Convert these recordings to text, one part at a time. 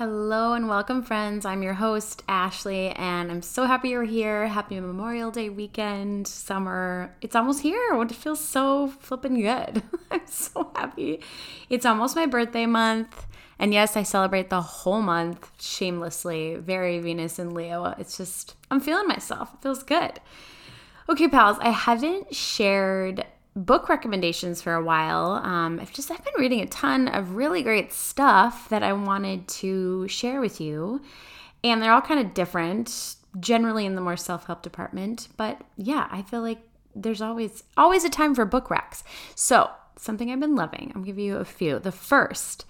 Hello and welcome, friends. I'm your host, Ashley, and I'm so happy you're here. Happy Memorial Day weekend, summer. It's almost here. It feels so flipping good. I'm so happy. It's almost my birthday month. And yes, I celebrate the whole month shamelessly. Very Venus and Leo. It's just, I'm feeling myself. It feels good. Okay, pals, I haven't shared book recommendations for a while. Um, I've just I've been reading a ton of really great stuff that I wanted to share with you, and they're all kind of different. Generally in the more self help department, but yeah, I feel like there's always always a time for book recs. So something I've been loving. I'm give you a few. The first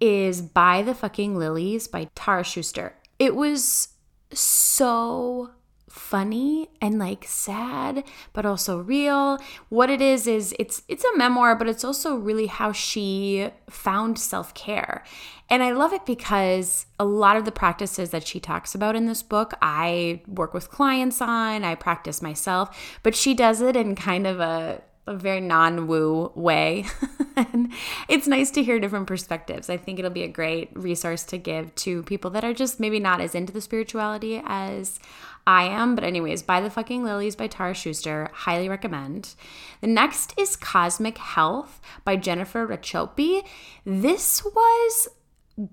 is "Buy the Fucking Lilies" by Tara Schuster. It was so funny and like sad but also real what it is is it's it's a memoir but it's also really how she found self-care and i love it because a lot of the practices that she talks about in this book i work with clients on i practice myself but she does it in kind of a a very non woo way. and it's nice to hear different perspectives. I think it'll be a great resource to give to people that are just maybe not as into the spirituality as I am. But, anyways, Buy the Fucking Lilies by Tara Schuster. Highly recommend. The next is Cosmic Health by Jennifer Racioppi. This was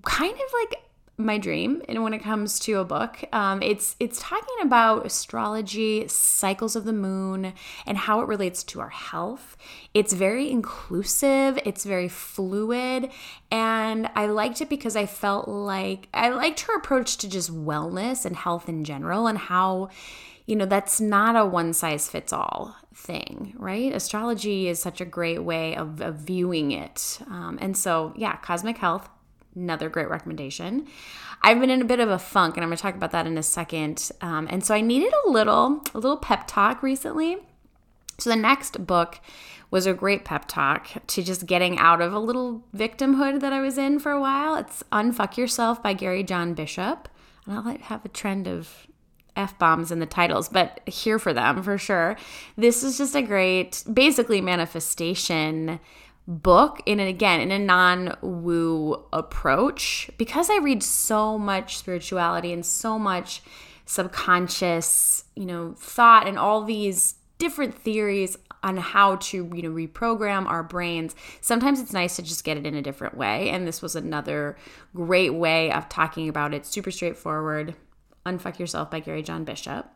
kind of like my dream and when it comes to a book. Um, it's it's talking about astrology cycles of the moon and how it relates to our health. It's very inclusive it's very fluid and i liked it because i felt like i liked her approach to just wellness and health in general and how you know that's not a one size fits all thing right? Astrology is such a great way of, of viewing it. Um, and so yeah cosmic health another great recommendation. I've been in a bit of a funk, and I'm going to talk about that in a second. Um, and so I needed a little, a little pep talk recently. So the next book was a great pep talk to just getting out of a little victimhood that I was in for a while. It's Unfuck Yourself by Gary John Bishop. And I'll have a trend of F bombs in the titles, but here for them for sure. This is just a great, basically, manifestation book in and again in a non-woo approach because I read so much spirituality and so much subconscious, you know, thought and all these different theories on how to, you know, reprogram our brains. Sometimes it's nice to just get it in a different way, and this was another great way of talking about it. Super straightforward. Unfuck Yourself by Gary John Bishop.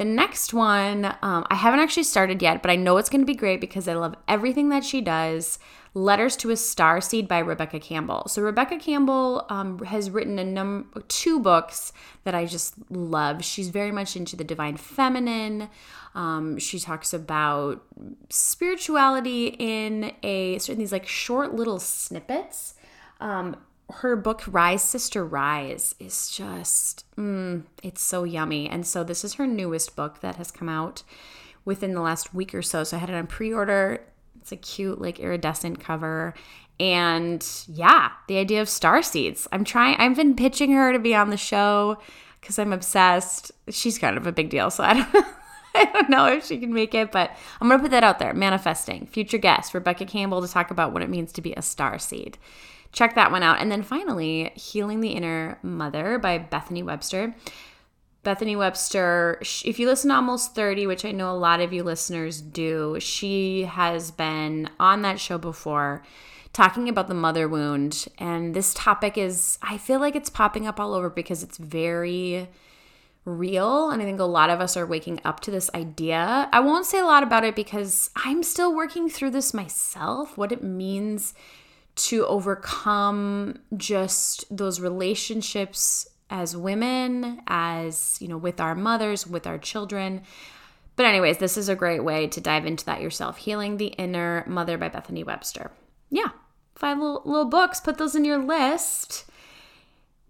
The next one, um, I haven't actually started yet, but I know it's going to be great because I love everything that she does. Letters to a Star Seed by Rebecca Campbell. So Rebecca Campbell um, has written a num- two books that I just love. She's very much into the divine feminine. Um, she talks about spirituality in a certain these like short little snippets. Um, her book rise sister rise is just mm, it's so yummy. And so this is her newest book that has come out within the last week or so. So i had it on pre-order. It's a cute like iridescent cover. And yeah the idea of star seeds. I'm trying i've been pitching her to be on the show because i'm obsessed. She's kind of a big deal so i don't I don't know if she can make it, but I'm going to put that out there. Manifesting. Future guest, Rebecca Campbell, to talk about what it means to be a star seed check that one out. And then finally, Healing the Inner Mother by Bethany Webster. Bethany Webster, if you listen to Almost 30, which I know a lot of you listeners do, she has been on that show before talking about the mother wound. And this topic is, I feel like it's popping up all over because it's very real. And I think a lot of us are waking up to this idea. I won't say a lot about it because I'm still working through this myself, what it means to overcome just those relationships as women, as, you know, with our mothers, with our children. But, anyways, this is a great way to dive into that yourself. Healing the Inner Mother by Bethany Webster. Yeah, five little, little books. Put those in your list.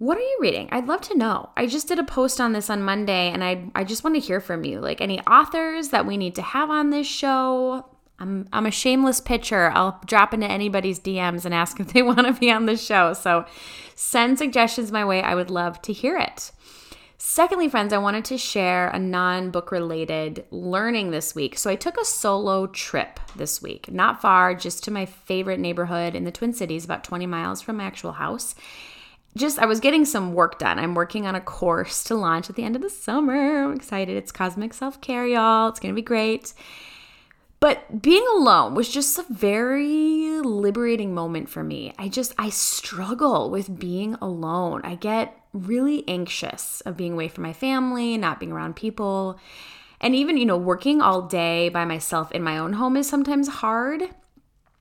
What are you reading? I'd love to know. I just did a post on this on Monday and I I just want to hear from you. Like any authors that we need to have on this show. I'm I'm a shameless pitcher. I'll drop into anybody's DMs and ask if they want to be on the show. So send suggestions my way. I would love to hear it. Secondly, friends, I wanted to share a non book related learning this week. So I took a solo trip this week, not far, just to my favorite neighborhood in the Twin Cities, about 20 miles from my actual house just I was getting some work done. I'm working on a course to launch at the end of the summer. I'm excited. It's cosmic self-care, y'all. It's going to be great. But being alone was just a very liberating moment for me. I just I struggle with being alone. I get really anxious of being away from my family, not being around people. And even, you know, working all day by myself in my own home is sometimes hard.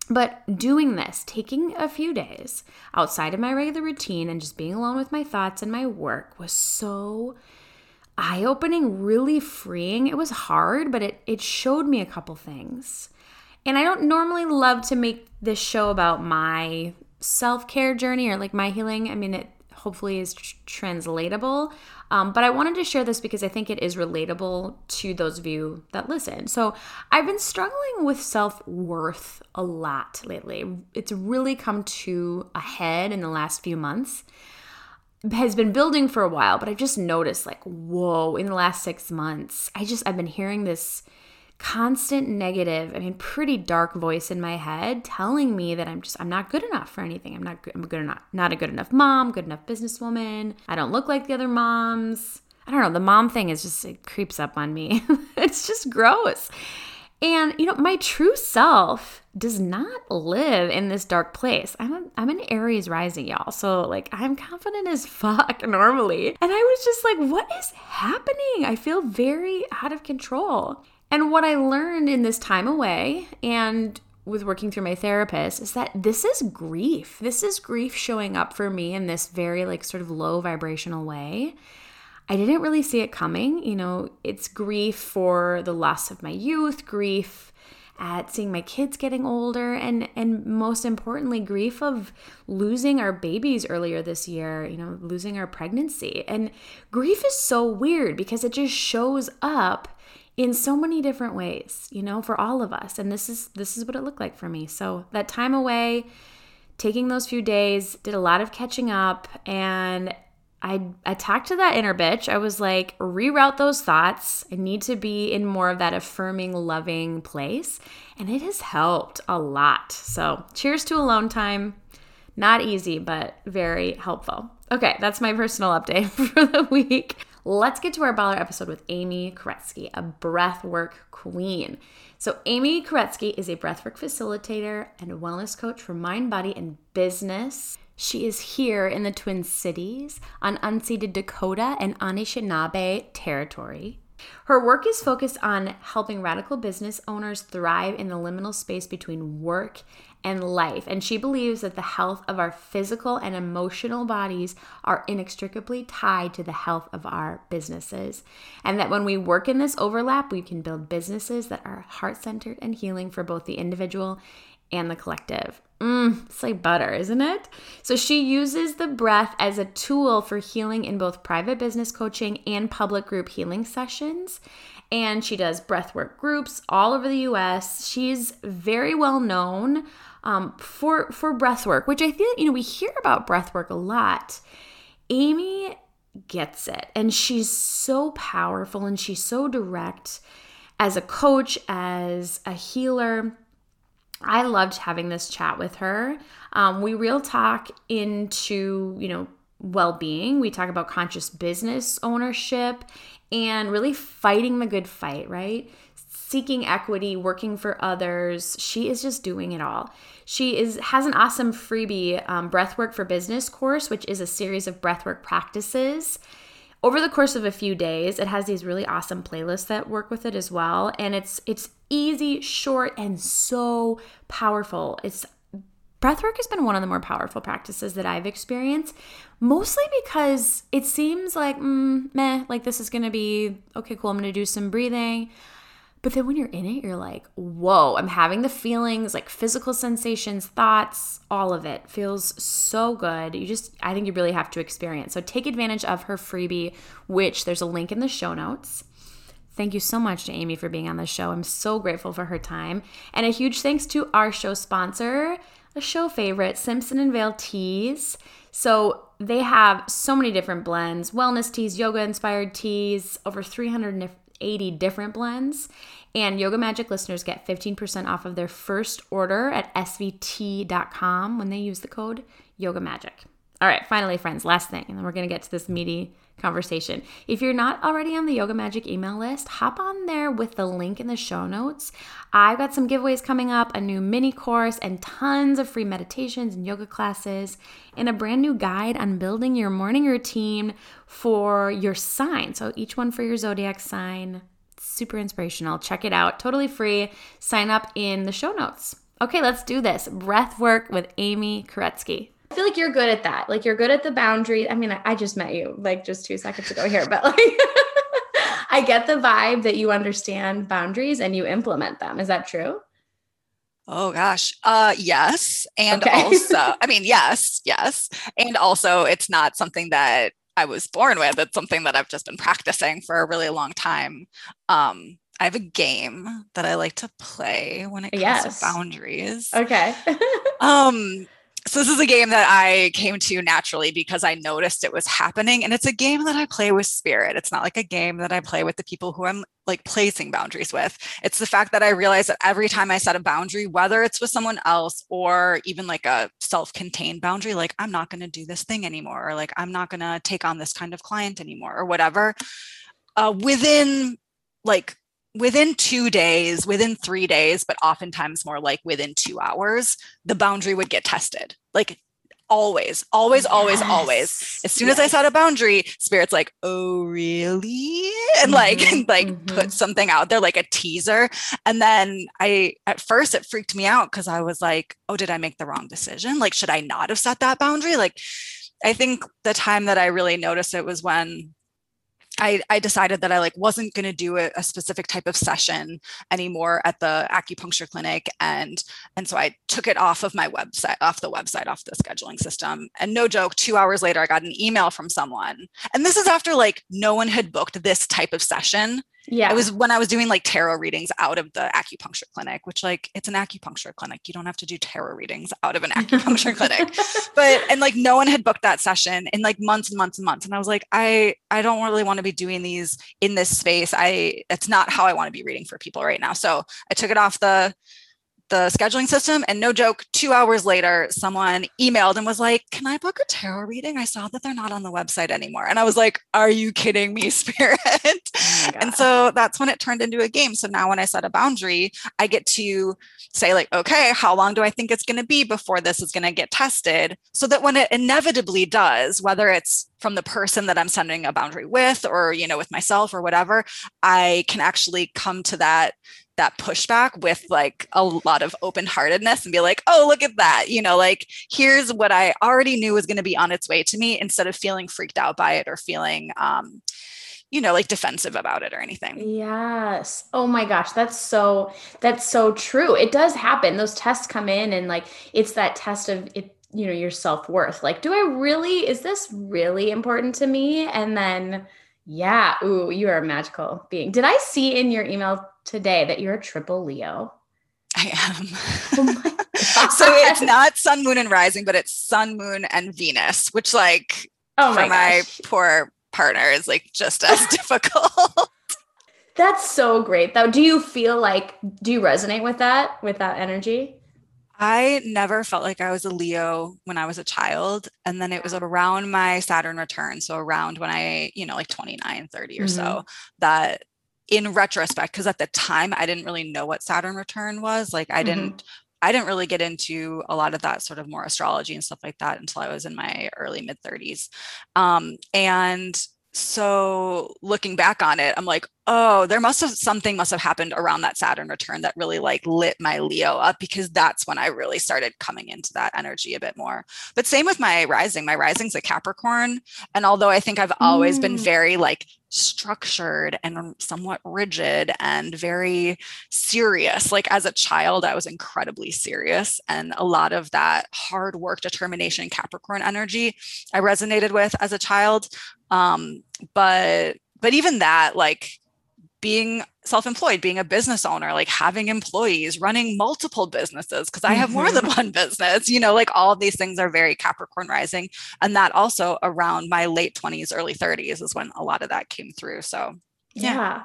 But doing this, taking a few days outside of my regular routine and just being alone with my thoughts and my work was so eye opening, really freeing. It was hard, but it, it showed me a couple things. And I don't normally love to make this show about my self care journey or like my healing. I mean, it hopefully is tr- translatable. Um, but I wanted to share this because I think it is relatable to those of you that listen. So I've been struggling with self worth a lot lately. It's really come to a head in the last few months. Has been building for a while, but I've just noticed like, whoa, in the last six months, I just, I've been hearing this constant negative, I mean, pretty dark voice in my head telling me that I'm just, I'm not good enough for anything. I'm not good, I'm good enough, not a good enough mom, good enough businesswoman. I don't look like the other moms. I don't know. The mom thing is just, it creeps up on me. it's just gross. And, you know, my true self does not live in this dark place. I'm, a, I'm an Aries rising, y'all. So, like, I'm confident as fuck normally. And I was just like, what is happening? I feel very out of control. And what I learned in this time away and with working through my therapist is that this is grief. This is grief showing up for me in this very, like, sort of low vibrational way. I didn't really see it coming. You know, it's grief for the loss of my youth, grief at seeing my kids getting older and and most importantly grief of losing our babies earlier this year you know losing our pregnancy and grief is so weird because it just shows up in so many different ways, you know, for all of us. And this is this is what it looked like for me. So that time away, taking those few days, did a lot of catching up and I talked to that inner bitch. I was like, reroute those thoughts. I need to be in more of that affirming, loving place. And it has helped a lot. So cheers to alone time. Not easy, but very helpful. Okay, that's my personal update for the week. Let's get to our baller episode with Amy Koretsky, a breathwork queen. So, Amy Koretsky is a breathwork facilitator and wellness coach for mind, body, and business. She is here in the Twin Cities on unceded Dakota and Anishinaabe territory. Her work is focused on helping radical business owners thrive in the liminal space between work and life. And she believes that the health of our physical and emotional bodies are inextricably tied to the health of our businesses. And that when we work in this overlap, we can build businesses that are heart centered and healing for both the individual and the collective. Mmm, it's like butter, isn't it? So she uses the breath as a tool for healing in both private business coaching and public group healing sessions. And she does breathwork groups all over the US. She's very well known um, for for breath work, which I think you know we hear about breath work a lot. Amy gets it, and she's so powerful, and she's so direct as a coach, as a healer. I loved having this chat with her. Um, we real talk into you know well-being. We talk about conscious business ownership and really fighting the good fight, right? seeking equity, working for others. She is just doing it all. She is has an awesome freebie um, breathwork for business course, which is a series of breathwork practices over the course of a few days, it has these really awesome playlists that work with it as well. And it's it's easy, short, and so powerful. It's breathwork has been one of the more powerful practices that I've experienced, mostly because it seems like mm, meh, like this is gonna be okay, cool. I'm gonna do some breathing. But then when you're in it, you're like, whoa, I'm having the feelings, like physical sensations, thoughts, all of it feels so good. You just, I think you really have to experience. So take advantage of her freebie, which there's a link in the show notes. Thank you so much to Amy for being on the show. I'm so grateful for her time. And a huge thanks to our show sponsor, a show favorite, Simpson and Vail Teas. So they have so many different blends wellness teas, yoga inspired teas, over 300 80 different blends. And Yoga Magic listeners get 15% off of their first order at svt.com when they use the code Yoga Magic. All right, finally, friends, last thing, and then we're going to get to this meaty conversation. If you're not already on the Yoga Magic email list, hop on there with the link in the show notes. I've got some giveaways coming up, a new mini course, and tons of free meditations and yoga classes, and a brand new guide on building your morning routine for your sign. So each one for your zodiac sign. Super inspirational. Check it out. Totally free. Sign up in the show notes. Okay, let's do this. Breath work with Amy Koretsky. I feel like you're good at that. Like you're good at the boundary. I mean, I, just met you like just two seconds ago here, but like I get the vibe that you understand boundaries and you implement them. Is that true? Oh gosh. Uh yes. And okay. also, I mean, yes, yes. And also it's not something that I was born with. It's something that I've just been practicing for a really long time. Um I have a game that I like to play when it comes yes. to boundaries. Okay. um so this is a game that I came to naturally because I noticed it was happening. And it's a game that I play with spirit. It's not like a game that I play with the people who I'm like placing boundaries with. It's the fact that I realize that every time I set a boundary, whether it's with someone else or even like a self-contained boundary, like I'm not going to do this thing anymore, or like I'm not going to take on this kind of client anymore, or whatever. Uh, within like within two days, within three days, but oftentimes more like within two hours, the boundary would get tested. Like always, always, yes. always, always. As soon yes. as I set a boundary, spirit's like, oh, really? And like, mm-hmm. like mm-hmm. put something out there, like a teaser. And then I, at first, it freaked me out because I was like, oh, did I make the wrong decision? Like, should I not have set that boundary? Like, I think the time that I really noticed it was when I, I decided that I like wasn't going to do a, a, specific type of session anymore at the acupuncture clinic and and so I took it off of my website off the website off the scheduling system. And no joke 2 hours later I got an email from someone. And this is after like no one had booked this type of session yeah. It was when I was doing like tarot readings out of the acupuncture clinic, which like it's an acupuncture clinic. You don't have to do tarot readings out of an acupuncture clinic. But and like no one had booked that session in like months and months and months. And I was like, I I don't really want to be doing these in this space. I it's not how I want to be reading for people right now. So I took it off the the scheduling system. And no joke, two hours later, someone emailed and was like, Can I book a tarot reading? I saw that they're not on the website anymore. And I was like, Are you kidding me, Spirit? Oh and so that's when it turned into a game. So now when I set a boundary, I get to say, like, okay, how long do I think it's going to be before this is going to get tested? So that when it inevitably does, whether it's from the person that I'm sending a boundary with or, you know, with myself or whatever, I can actually come to that that pushback with like a lot of open heartedness and be like, oh, look at that. You know, like here's what I already knew was going to be on its way to me instead of feeling freaked out by it or feeling, um, you know, like defensive about it or anything. Yes. Oh my gosh, that's so that's so true. It does happen. Those tests come in and like it's that test of it, you know, your self-worth. Like, do I really is this really important to me? And then yeah, ooh, you are a magical being. Did I see in your email today that you're a triple Leo? I am. Oh so it's not sun, moon, and rising, but it's sun, moon, and Venus, which like oh my for my poor partner is like just as difficult. That's so great though. Do you feel like do you resonate with that with that energy? I never felt like I was a Leo when I was a child. And then it was around my Saturn return. So around when I, you know, like 29, 30 or mm-hmm. so, that in retrospect, because at the time I didn't really know what Saturn return was. Like I mm-hmm. didn't I didn't really get into a lot of that sort of more astrology and stuff like that until I was in my early mid 30s. Um, and so looking back on it, I'm like, oh, there must have something must have happened around that Saturn return that really like lit my Leo up because that's when I really started coming into that energy a bit more. But same with my rising. My rising's a Capricorn. And although I think I've always mm. been very like structured and somewhat rigid and very serious. Like as a child, I was incredibly serious. And a lot of that hard work, determination, Capricorn energy I resonated with as a child. Um, but but even that, like being self-employed being a business owner like having employees running multiple businesses because i have more than mm-hmm. one business you know like all of these things are very capricorn rising and that also around my late 20s early 30s is when a lot of that came through so yeah, yeah.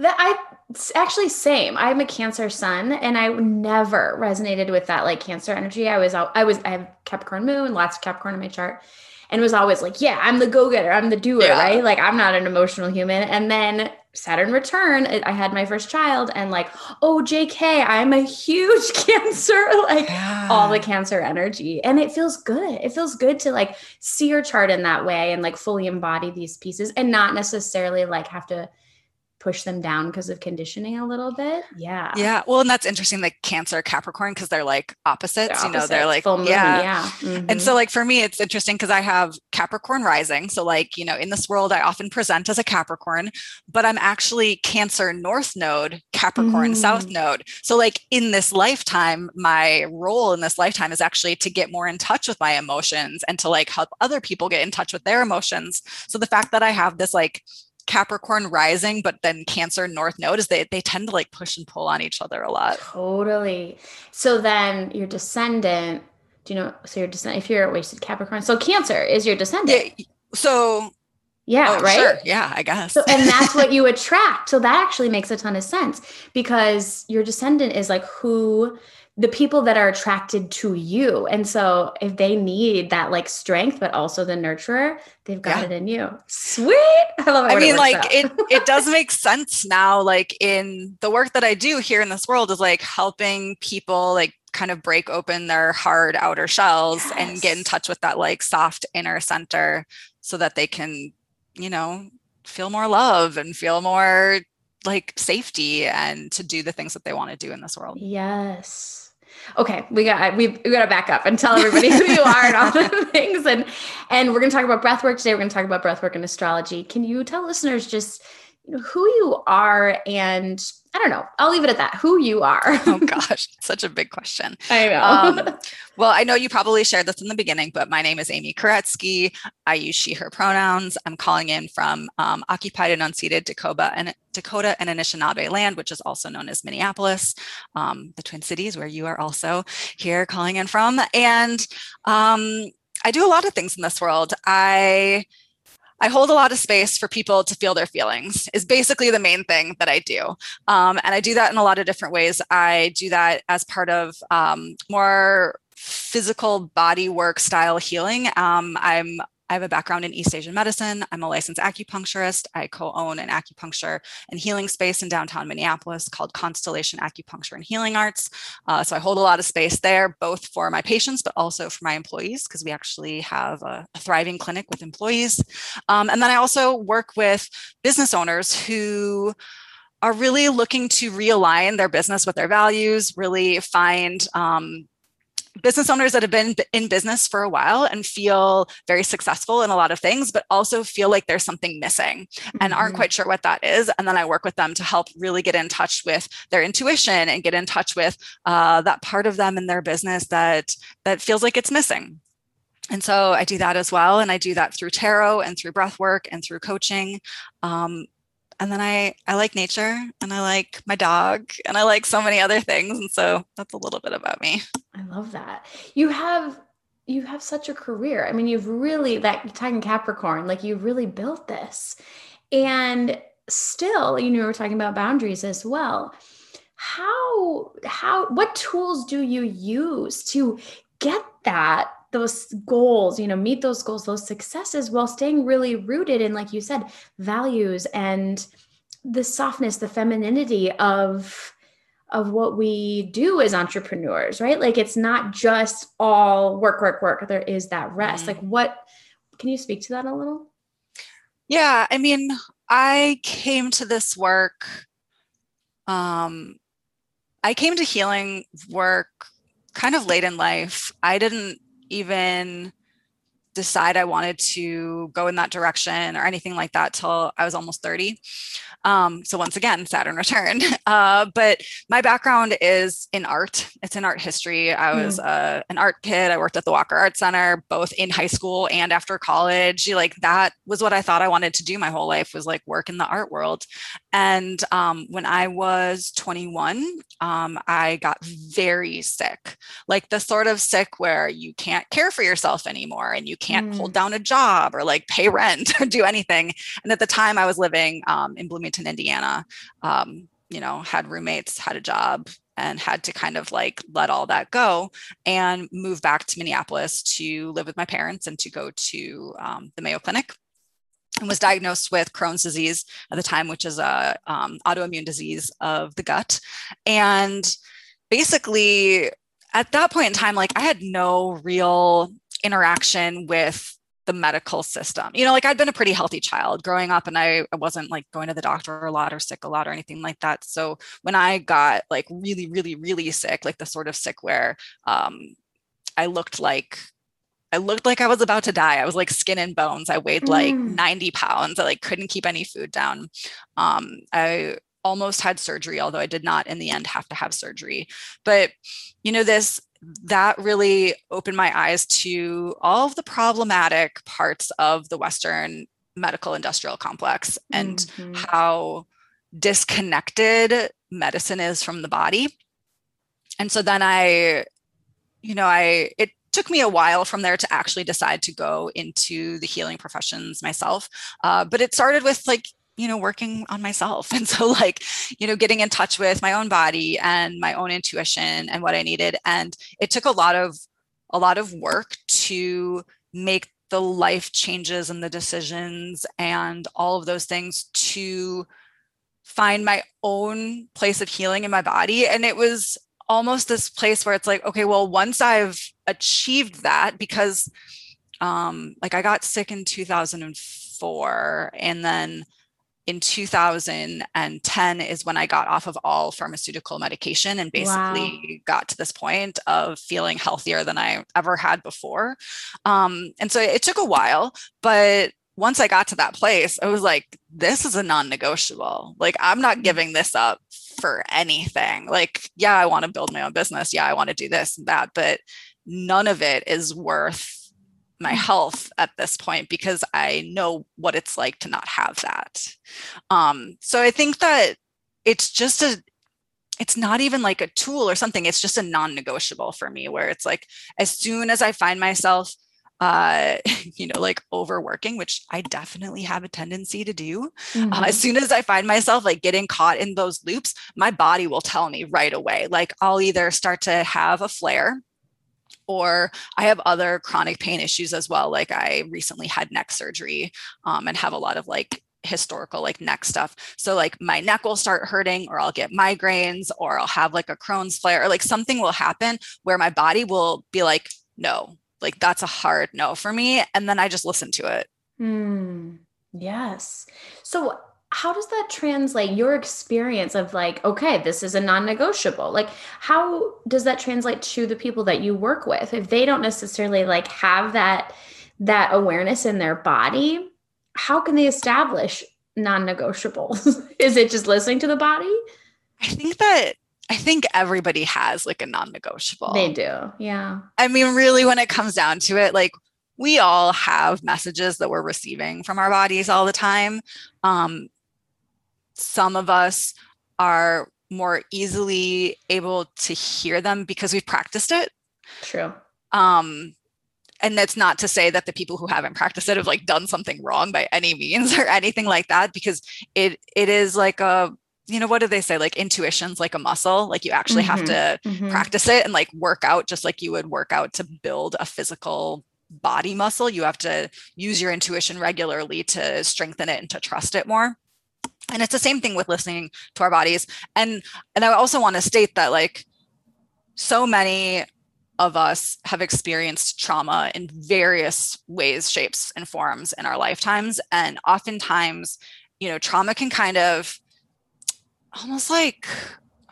That I actually same. I'm a Cancer Sun, and I never resonated with that like Cancer energy. I was I was I have Capricorn Moon, lots of Capricorn in my chart, and was always like, yeah, I'm the go getter, I'm the doer, yeah. right? Like I'm not an emotional human. And then Saturn return, I had my first child, and like, oh, JK, I'm a huge cancer, like yeah. all the cancer energy. And it feels good. It feels good to like see your chart in that way and like fully embody these pieces and not necessarily like have to push them down because of conditioning a little bit. Yeah. Yeah. Well, and that's interesting, like Cancer, Capricorn, because they're like opposites, they're you know, they're like, moon, yeah. yeah. Mm-hmm. And so, like, for me, it's interesting because I have Capricorn rising. So, like, you know, in this world, I often present as a Capricorn, but I'm actually Cancer North Node, Capricorn mm. South Node. So, like, in this lifetime, my role in this lifetime is actually to get more in touch with my emotions and to like help other people get in touch with their emotions. So, the fact that I have this like Capricorn rising, but then Cancer North Node is they they tend to like push and pull on each other a lot. Totally. So then your descendant, do you know? So your descendant, if you're a wasted Capricorn, so Cancer is your descendant. Yeah, so yeah, oh, right. Sure. Yeah, I guess. So, and that's what you attract. So that actually makes a ton of sense because your descendant is like who the people that are attracted to you. And so if they need that like strength, but also the nurturer, they've got yeah. it in you. Sweet. I love it. I mean, it like it, it does make sense now, like in the work that I do here in this world is like helping people like kind of break open their hard outer shells yes. and get in touch with that like soft inner center so that they can, you know, feel more love and feel more like safety and to do the things that they want to do in this world. Yes okay, we got we we got to back up and tell everybody who you are and all the things. And and we're going to talk about breath work today. We're going to talk about breath work and astrology. Can you tell listeners just who you are and I don't know. I'll leave it at that. Who you are. oh gosh, such a big question. I know. um, well, I know you probably shared this in the beginning, but my name is Amy Koretsky. I use she, her pronouns. I'm calling in from um, occupied and unceded Dakota and Dakota and Anishinaabe land, which is also known as Minneapolis, um, the Twin Cities, where you are also here calling in from. And um, I do a lot of things in this world. I I hold a lot of space for people to feel their feelings, is basically the main thing that I do. Um, and I do that in a lot of different ways. I do that as part of um, more physical body work style healing. Um, I'm I have a background in East Asian medicine. I'm a licensed acupuncturist. I co own an acupuncture and healing space in downtown Minneapolis called Constellation Acupuncture and Healing Arts. Uh, so I hold a lot of space there, both for my patients, but also for my employees, because we actually have a, a, thriving clinic with employees. Um, and then I also work with business owners who are really looking to realign their business with their values, really find um, business owners that have been in business for a while and feel very successful in a lot of things, but also feel like there's something missing and mm-hmm. aren't quite sure what that is. And then I work with them to help really get in touch with their intuition and get in touch with uh, that part of them in their business that that feels like it's missing. And so I do that as well. And I do that through tarot and through breath work and through coaching. Um, and then I I like nature and I like my dog and I like so many other things and so that's a little bit about me. I love that. You have you have such a career. I mean, you've really that talking Capricorn, like you really built this. And still, you know, we're talking about boundaries as well. How how what tools do you use to get that those goals, you know, meet those goals, those successes while staying really rooted in, like you said, values and the softness, the femininity of of what we do as entrepreneurs, right? Like it's not just all work, work, work. There is that rest. Mm-hmm. Like what can you speak to that a little? Yeah, I mean, I came to this work um I came to healing work kind of late in life. I didn't even decide I wanted to go in that direction or anything like that till I was almost 30. Um, so once again, Saturn return. Uh, but my background is in art. It's in art history. I was mm. uh, an art kid. I worked at the Walker Art Center, both in high school and after college. Like that was what I thought I wanted to do my whole life was like work in the art world. And um, when I was 21, um, I got very sick, like the sort of sick where you can't care for yourself anymore and you can't mm. hold down a job or like pay rent or do anything. And at the time I was living um, in Bloomington Bloomington, Indiana. Um, you know, had roommates, had a job, and had to kind of like let all that go and move back to Minneapolis to live with my parents and to go to um, the Mayo Clinic. And was diagnosed with Crohn's disease at the time, which is a um, autoimmune disease of the gut. And basically, at that point in time, like I had no real interaction with the medical system. You know, like I'd been a pretty healthy child growing up and I, I wasn't like going to the doctor a lot or sick a lot or anything like that. So when I got like really, really, really sick, like the sort of sick where um, I looked like I looked like I was about to die. I was like skin and bones. I weighed like mm. 90 pounds. I like couldn't keep any food down. Um, I almost had surgery, although I did not in the end have to have surgery. But you know, this that really opened my eyes to all of the problematic parts of the Western medical industrial complex and mm-hmm. how disconnected medicine is from the body. And so then I, you know, I, it took me a while from there to actually decide to go into the healing professions myself. Uh, but it started with like you know working on myself. And so like you know getting in touch with my own body and my own intuition and what i needed. And it took a lot of a lot of work to make the life changes and the decisions and all of those things to find my own place of healing in my body. And it was almost this place where it's like okay well once i've achieved that because um like i got sick in 2004 and then in 2010 is when I got off of all pharmaceutical medication and basically wow. got to this point of feeling healthier than I ever had before. Um, and so it took a while, but once I got to that place, I was like, this is a non negotiable. Like, I'm not mm. giving this up for anything. Like, yeah, I want to build my own business. Yeah, I want to do this and that, but none of it is worth my health at this point because I know what it's like to not have that. Um, so I think that it's just a it's not even like a tool or something it's just a non-negotiable for me where it's like as soon as i find myself uh you know like overworking which i definitely have a tendency to do mm-hmm. uh, as soon as i find myself like getting caught in those loops my body will tell me right away like i'll either start to have a flare or I have other chronic pain issues as well. Like I recently had neck surgery um, and have a lot of like historical like neck stuff. So like my neck will start hurting or I'll get migraines or I'll have like a Crohn's flare or like something will happen where my body will be like, no, like that's a hard no for me. And then I just listen to it. Mm, yes. So how does that translate your experience of like okay this is a non-negotiable like how does that translate to the people that you work with if they don't necessarily like have that that awareness in their body how can they establish non-negotiables is it just listening to the body i think that I think everybody has like a non negotiable. They do. Yeah. I mean, really, when it comes down to it, like we all have messages that we're receiving from our bodies all the time. Um, some of us are more easily able to hear them because we've practiced it. True. Um, and that's not to say that the people who haven't practiced it have like done something wrong by any means or anything like that, because it it is like a you know what do they say like intuition's like a muscle like you actually mm-hmm, have to mm-hmm. practice it and like work out just like you would work out to build a physical body muscle you have to use your intuition regularly to strengthen it and to trust it more and it's the same thing with listening to our bodies and and i also want to state that like so many of us have experienced trauma in various ways, shapes, and forms in our lifetimes. And oftentimes, you know, trauma can kind of almost like,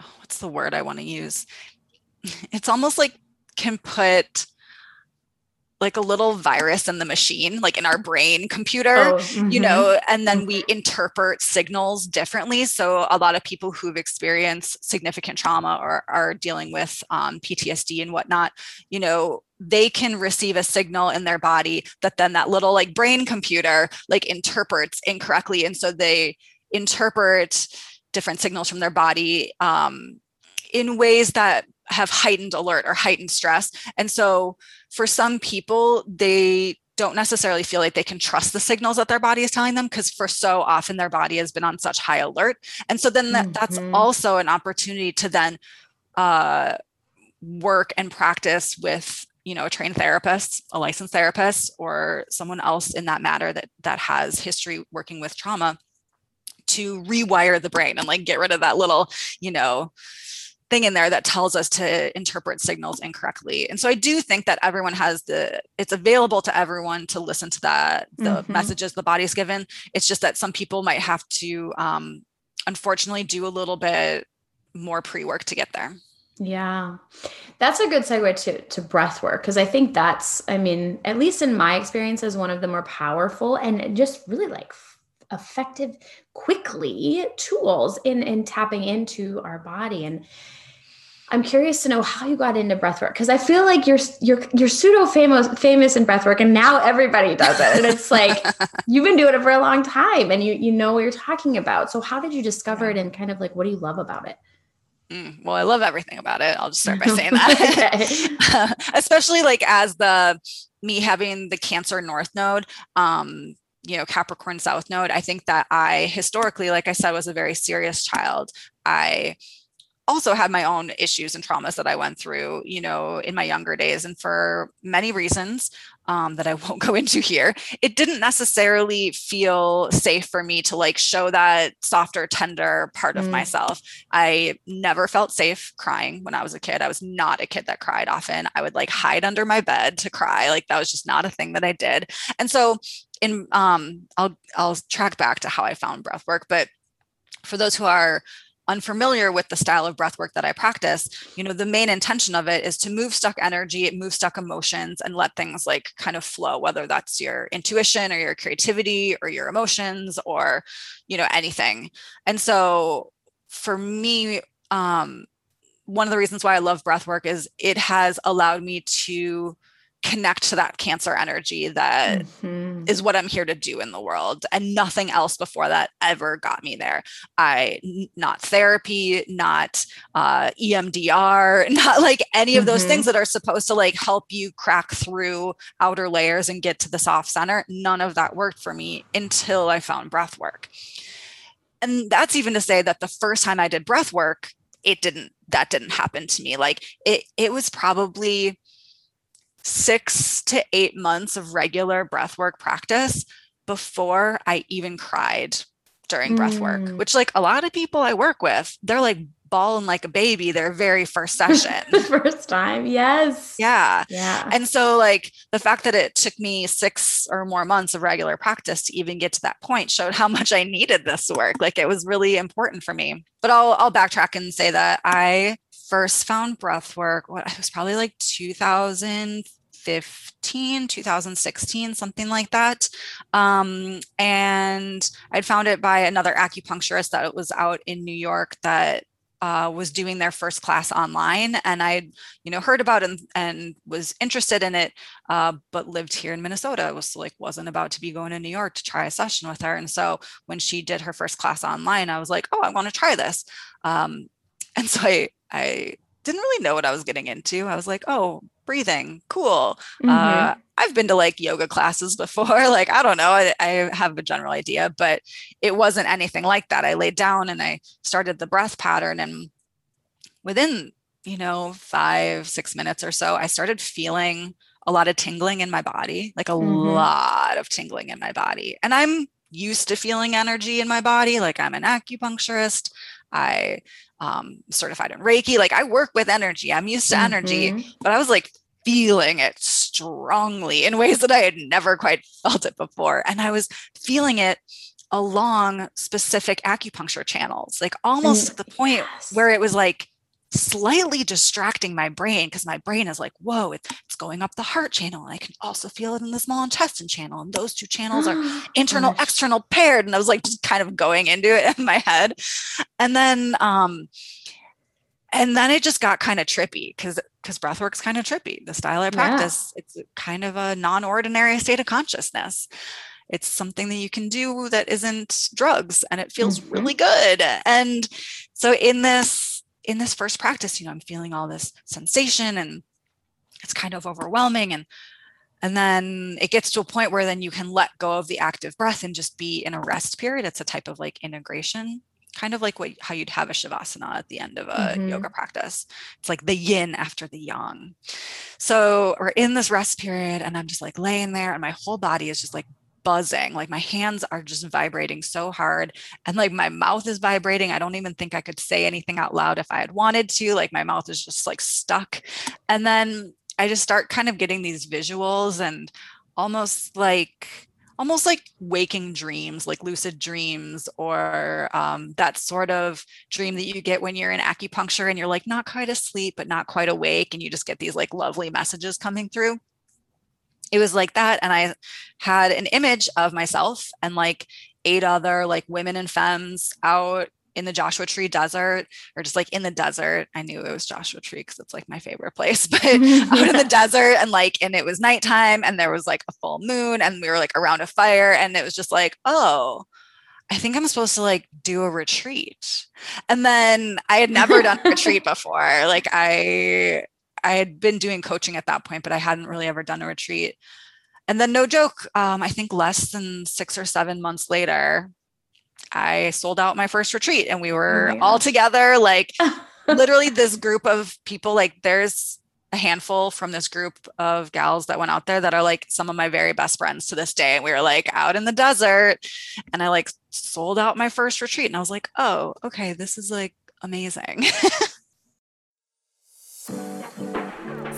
oh, what's the word I want to use? It's almost like can put like a little virus in the machine, like in our brain computer, oh, mm-hmm. you know, and then we interpret signals differently. So a lot of people who've experienced significant trauma or are dealing with um, PTSD and whatnot, you know, they can receive a signal in their body that then that little like brain computer like interprets incorrectly. And so they interpret different signals from their body um, in ways that have heightened alert or heightened stress. And so for some people, they don't necessarily feel like they can trust the signals that their body is telling them because for so often their body has been on such high alert. And so then that, mm-hmm. that's also an opportunity to then uh, work and practice with you know a trained therapist a licensed therapist or someone else in that matter that that has history working with trauma to rewire the brain and like get rid of that little you know thing in there that tells us to interpret signals incorrectly. And so I do think that everyone has the it's available to everyone to listen to that the mm-hmm. messages the body's given. It's just that some people might have to um, unfortunately do a little bit more pre-work to get there. Yeah. That's a good segue to to breath work because I think that's I mean, at least in my experience is one of the more powerful and just really like effective quickly tools in in tapping into our body and I'm curious to know how you got into breathwork because I feel like you're you're you're pseudo famous famous in breathwork and now everybody does it and it's like you've been doing it for a long time and you you know what you're talking about. So how did you discover it and kind of like what do you love about it? Mm, well, I love everything about it. I'll just start by saying that. Especially like as the me having the Cancer North Node, um, you know, Capricorn South Node. I think that I historically, like I said, was a very serious child. I also had my own issues and traumas that I went through, you know, in my younger days. And for many reasons um, that I won't go into here, it didn't necessarily feel safe for me to like show that softer, tender part of mm. myself. I never felt safe crying when I was a kid. I was not a kid that cried often. I would like hide under my bed to cry. Like that was just not a thing that I did. And so in um I'll I'll track back to how I found breath work, but for those who are unfamiliar with the style of breath work that I practice, you know, the main intention of it is to move stuck energy, move stuck emotions, and let things like kind of flow, whether that's your intuition or your creativity or your emotions or, you know, anything. And so for me, um, one of the reasons why I love breath work is it has allowed me to connect to that cancer energy that mm-hmm. is what I'm here to do in the world. And nothing else before that ever got me there. I, not therapy, not uh, EMDR, not like any of those mm-hmm. things that are supposed to like help you crack through outer layers and get to the soft center. None of that worked for me until I found breath work. And that's even to say that the first time I did breath work, it didn't, that didn't happen to me. Like it, it was probably, six to eight months of regular breathwork practice before I even cried during mm. breath work, mm. which like a lot of people I work with, they're like bawling like a baby their very first session. the first time. Yes. Yeah. Yeah. And so like the fact that it took me six or more months of regular practice to even get to that point showed how much I needed this work. Like it was really important for me. But I'll I'll backtrack and say that I first found breath work what it was probably like 2015 2016 something like that. Um, and i'd found it by another acupuncturist that was out in new york that uh, was doing their first class online and i you know heard about it and, and was interested in it uh, but lived here in minnesota. Was like wasn't about to be going to new york to try a session with her. And so when she did her first class online i was like oh i want to try this. Um, and so i I didn't really know what I was getting into. I was like, oh, breathing, cool. Mm-hmm. Uh, I've been to like yoga classes before. like, I don't know, I, I, have a general idea, but it wasn't anything like that. I laid down and I started the breath pattern. And within, you know, five, six minutes or so, I started feeling a lot of tingling in my body, like a mm-hmm. lot of tingling in my body. And I'm used to feeling energy in my body. Like I'm an acupuncturist. I um certified in Reiki. Like I work with energy. I'm used to mm-hmm. energy, but I was like feeling it strongly in ways that I had never quite felt it before. And I was feeling it along specific acupuncture channels, like almost to the point where it was like slightly distracting my brain because my brain is like, whoa, it's going up the heart channel. And I can also feel it in the small intestine channel. And those two channels are internal, Gosh. external paired. And I was like just kind of going into it in my head. And then um and then it just got kind of trippy because because breathwork's kind of trippy. The style I practice, yeah. it's kind of a non-ordinary state of consciousness it's something that you can do that isn't drugs and it feels mm-hmm. really good and so in this in this first practice you know i'm feeling all this sensation and it's kind of overwhelming and and then it gets to a point where then you can let go of the active breath and just be in a rest period it's a type of like integration kind of like what how you'd have a shavasana at the end of a mm-hmm. yoga practice. It's like the yin after the yang. So we're in this rest period, and I'm just like laying there, and my whole body is just like buzzing. Like my hands are just vibrating so hard. And like my mouth is vibrating. I don't even think I could say anything out loud if I had wanted to. Like my mouth is just like stuck. And then I just start kind of getting these visuals and almost like almost like waking dreams, like lucid dreams, or um, that sort of dream that you get when you're in acupuncture and you're like not quite asleep, but not quite awake. And you just get these like lovely messages coming through it was like that and i had an image of myself and like eight other like women and femmes out in the Joshua Tree Desert or just like in the desert. I knew it was Joshua Tree because it's like my favorite place, but out in the desert and like, and it was nighttime and there was like a full moon and we were like around a fire and it was just like, oh, I think I'm supposed to like do a retreat. And then I had never done a retreat before. Like I I had been doing coaching at that point, but I hadn't really ever done a retreat. And then, no joke, um, I think less than six or seven months later, I sold out my first retreat and we were oh all together, like literally this group of people. Like, there's a handful from this group of gals that went out there that are like some of my very best friends to this day. And we were like out in the desert and I like sold out my first retreat. And I was like, oh, okay, this is like amazing.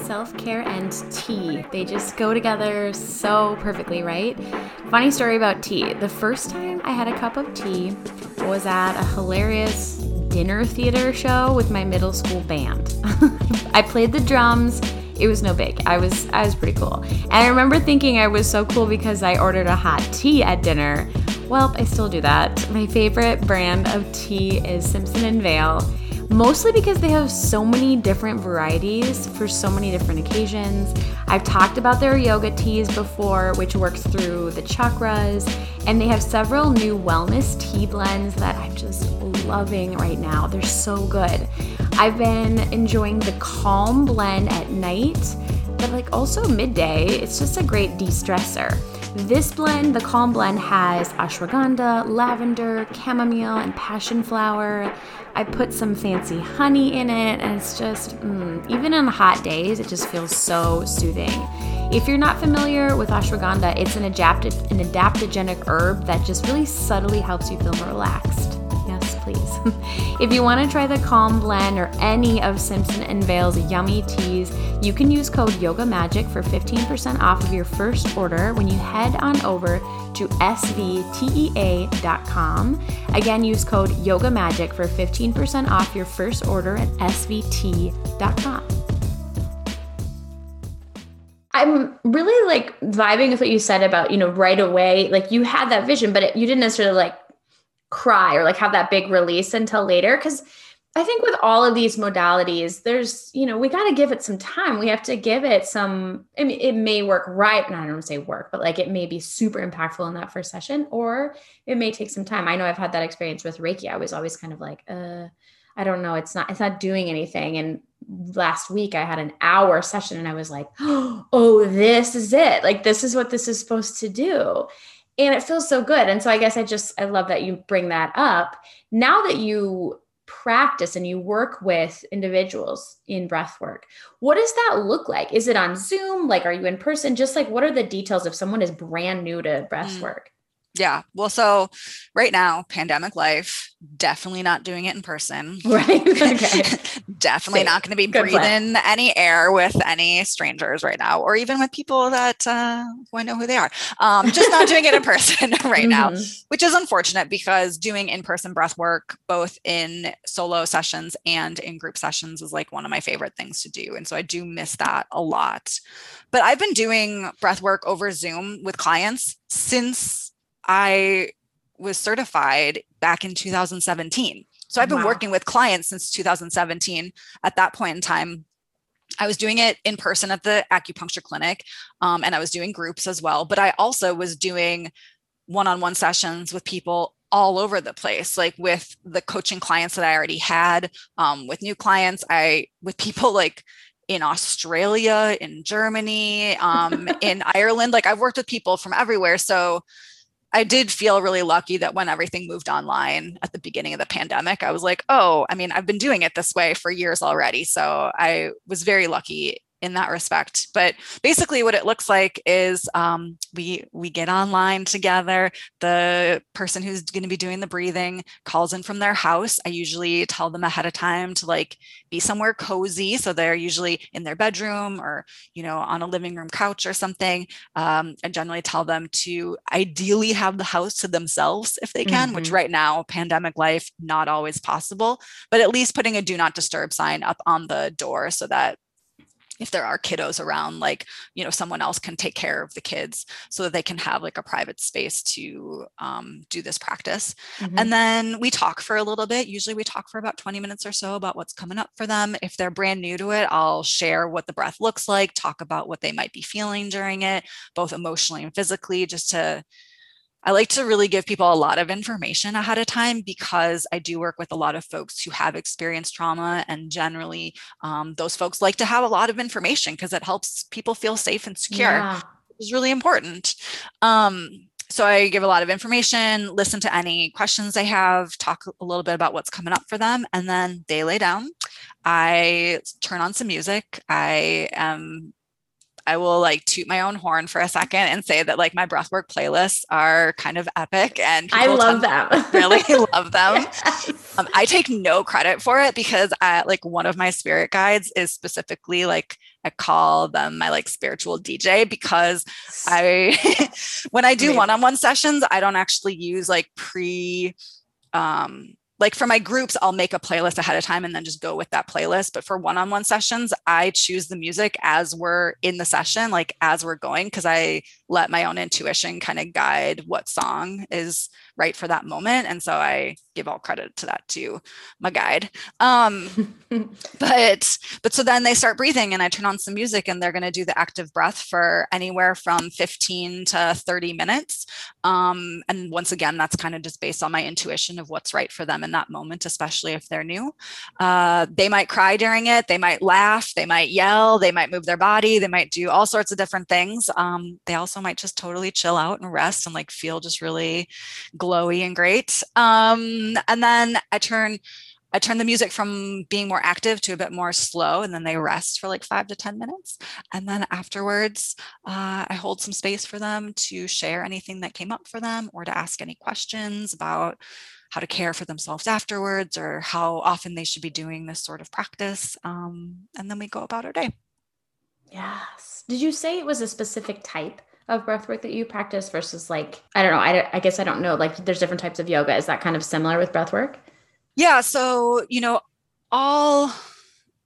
self care and tea. They just go together so perfectly, right? Funny story about tea. The first time I had a cup of tea was at a hilarious dinner theater show with my middle school band. I played the drums. It was no big. I was I was pretty cool. And I remember thinking I was so cool because I ordered a hot tea at dinner. Well, I still do that. My favorite brand of tea is Simpson and Vail mostly because they have so many different varieties for so many different occasions. I've talked about their yoga teas before, which works through the chakras, and they have several new wellness tea blends that I'm just loving right now. They're so good. I've been enjoying the calm blend at night, but like also midday. It's just a great de stressor. This blend, the Calm Blend, has ashwagandha, lavender, chamomile, and passion flower. I put some fancy honey in it, and it's just, mm, even on hot days, it just feels so soothing. If you're not familiar with ashwagandha, it's an, adapted, an adaptogenic herb that just really subtly helps you feel relaxed please. if you want to try the Calm Blend or any of Simpson and Vail's yummy teas, you can use code Yoga Magic for 15% off of your first order when you head on over to svtea.com. Again, use code Yoga Magic for 15% off your first order at svtea.com. I'm really like vibing with what you said about, you know, right away, like you had that vision, but it, you didn't necessarily like cry or like have that big release until later because I think with all of these modalities, there's, you know, we got to give it some time. We have to give it some, I mean, it may work right. Now, I don't say work, but like it may be super impactful in that first session, or it may take some time. I know I've had that experience with Reiki. I was always kind of like, uh, I don't know. It's not, it's not doing anything. And last week I had an hour session and I was like, oh, this is it. Like, this is what this is supposed to do and it feels so good. And so i guess i just i love that you bring that up. Now that you practice and you work with individuals in breath work what does that look like? Is it on zoom? Like are you in person? Just like what are the details if someone is brand new to breath mm. work Yeah. Well, so right now, pandemic life, definitely not doing it in person. Right. Okay. definitely not going to be Good breathing plan. any air with any strangers right now, or even with people that uh, I know who they are. Um, just not doing it in person right mm-hmm. now, which is unfortunate because doing in person breath work, both in solo sessions and in group sessions, is like one of my favorite things to do. And so I do miss that a lot. But I've been doing breath work over Zoom with clients since I was certified back in 2017. So I've been wow. working with clients since 2017. At that point in time, I was doing it in person at the acupuncture clinic, um, and I was doing groups as well. But I also was doing one on one sessions with people all over the place, like with the coaching clients that I already had, um, with new clients, I with people like in Australia, in Germany, um, in Ireland. Like I've worked with people from everywhere. So I did feel really lucky that when everything moved online at the beginning of the pandemic, I was like, oh, I mean, I've been doing it this way for years already. So I was very lucky in that respect. But basically, what it looks like is um, we we get online together. The person who's going to be doing the breathing calls in from their house. I usually tell them ahead of time to like be somewhere cozy, so they're usually in their bedroom or you know on a living room couch or something. Um, I generally tell them to ideally have the house to themselves if they can, mm-hmm. which right now, pandemic life, not always possible. But at least putting a do not disturb sign up on the door so that if there are kiddos around like you know someone else can take care of the kids so that they can have like a private space to um, do this practice. Mm-hmm. and then we talk for a little bit. Usually we talk for about 20 minutes or so about what's coming up for them. If they're brand new to it i'll share what the breath looks like talk about what they might be feeling during it both emotionally and physically just to I like to really give people a lot of information ahead of time because I do work with a lot of folks who have experienced trauma. And generally, um, those folks like to have a lot of information because it helps people feel safe and secure, yeah. which is really important. Um, so I give a lot of information, listen to any questions they have, talk a little bit about what's coming up for them, and then they lay down. I turn on some music. I am I will like toot my own horn for a second and say that like my breathwork playlists are kind of epic and I love them. really love them. Yes. Um, I take no credit for it because I, like one of my spirit guides is specifically like I call them my like spiritual DJ because I when I do one-on-one sessions, I don't actually use like pre um like for my groups, I'll make a playlist ahead of time and then just go with that playlist. But for one on one sessions, I choose the music as we're in the session, like as we're going, because I let my own intuition kind of guide what song is right for that moment. And so I give all credit to that to my guide. Um, but but so then they start breathing and I turn on some music and they're going to do the active breath for anywhere from 15 to 30 minutes. Um, and once again, that's kind of just based on my intuition of what's right for them in that moment, especially if they're new. Uh, they might cry during it. They might laugh. They might yell. They might move their body. They might do all sorts of different things. Um, they also might just totally chill out and rest and like feel just really glowy and great. Um, and then I turn I turn the music from being more active to a bit more slow, and then they rest for like five to 10 minutes. And then afterwards, uh, I hold some space for them to share anything that came up for them or to ask any questions about how to care for themselves afterwards or how often they should be doing this sort of practice. Um, and then we go about our day. Yes. Did you say it was a specific type of breath work that you practice versus like i don't know I, I guess i don't know like there's different types of yoga. Is that kind of similar with breath work? Yeah so you know all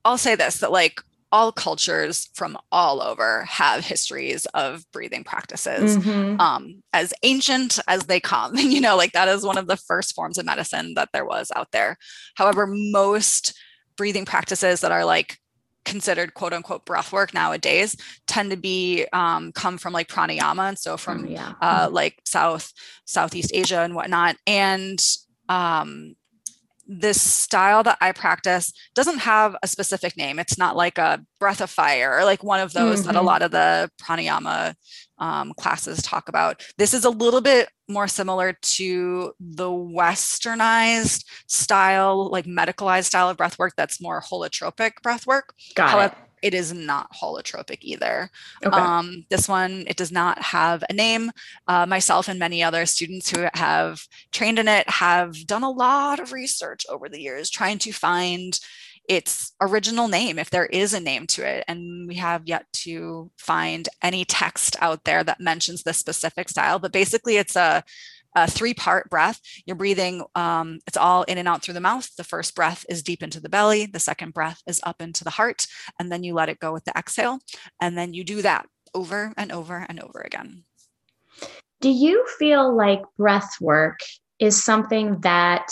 i'll say this that like all cultures from all over have histories of breathing practices mm-hmm. um, as ancient as they come you know like that is one of the first forms of medicine that there was out there. However most breathing practices that are like considered quote unquote breath work nowadays tend to be um, come from like pranayama and so from mm, yeah. uh, mm-hmm. like south southeast asia and whatnot and um, this style that I practice doesn't have a specific name. It's not like a breath of fire or like one of those mm-hmm. that a mm-hmm. lot of the pranayama um, classes talk about. This is a little bit more similar to the westernized style, like medicalized style of breath work that's more holotropic breath work. Got however, it. it is not holotropic either. Okay. Um, this one, it does not have a name. Uh, myself and many other students who have trained in it have done a lot of research over the years trying to find its original name, if there is a name to it. And we have yet to find any text out there that mentions this specific style. But basically, it's a a three part breath. You're breathing, um, it's all in and out through the mouth. The first breath is deep into the belly, the second breath is up into the heart, and then you let it go with the exhale. And then you do that over and over and over again. Do you feel like breath work is something that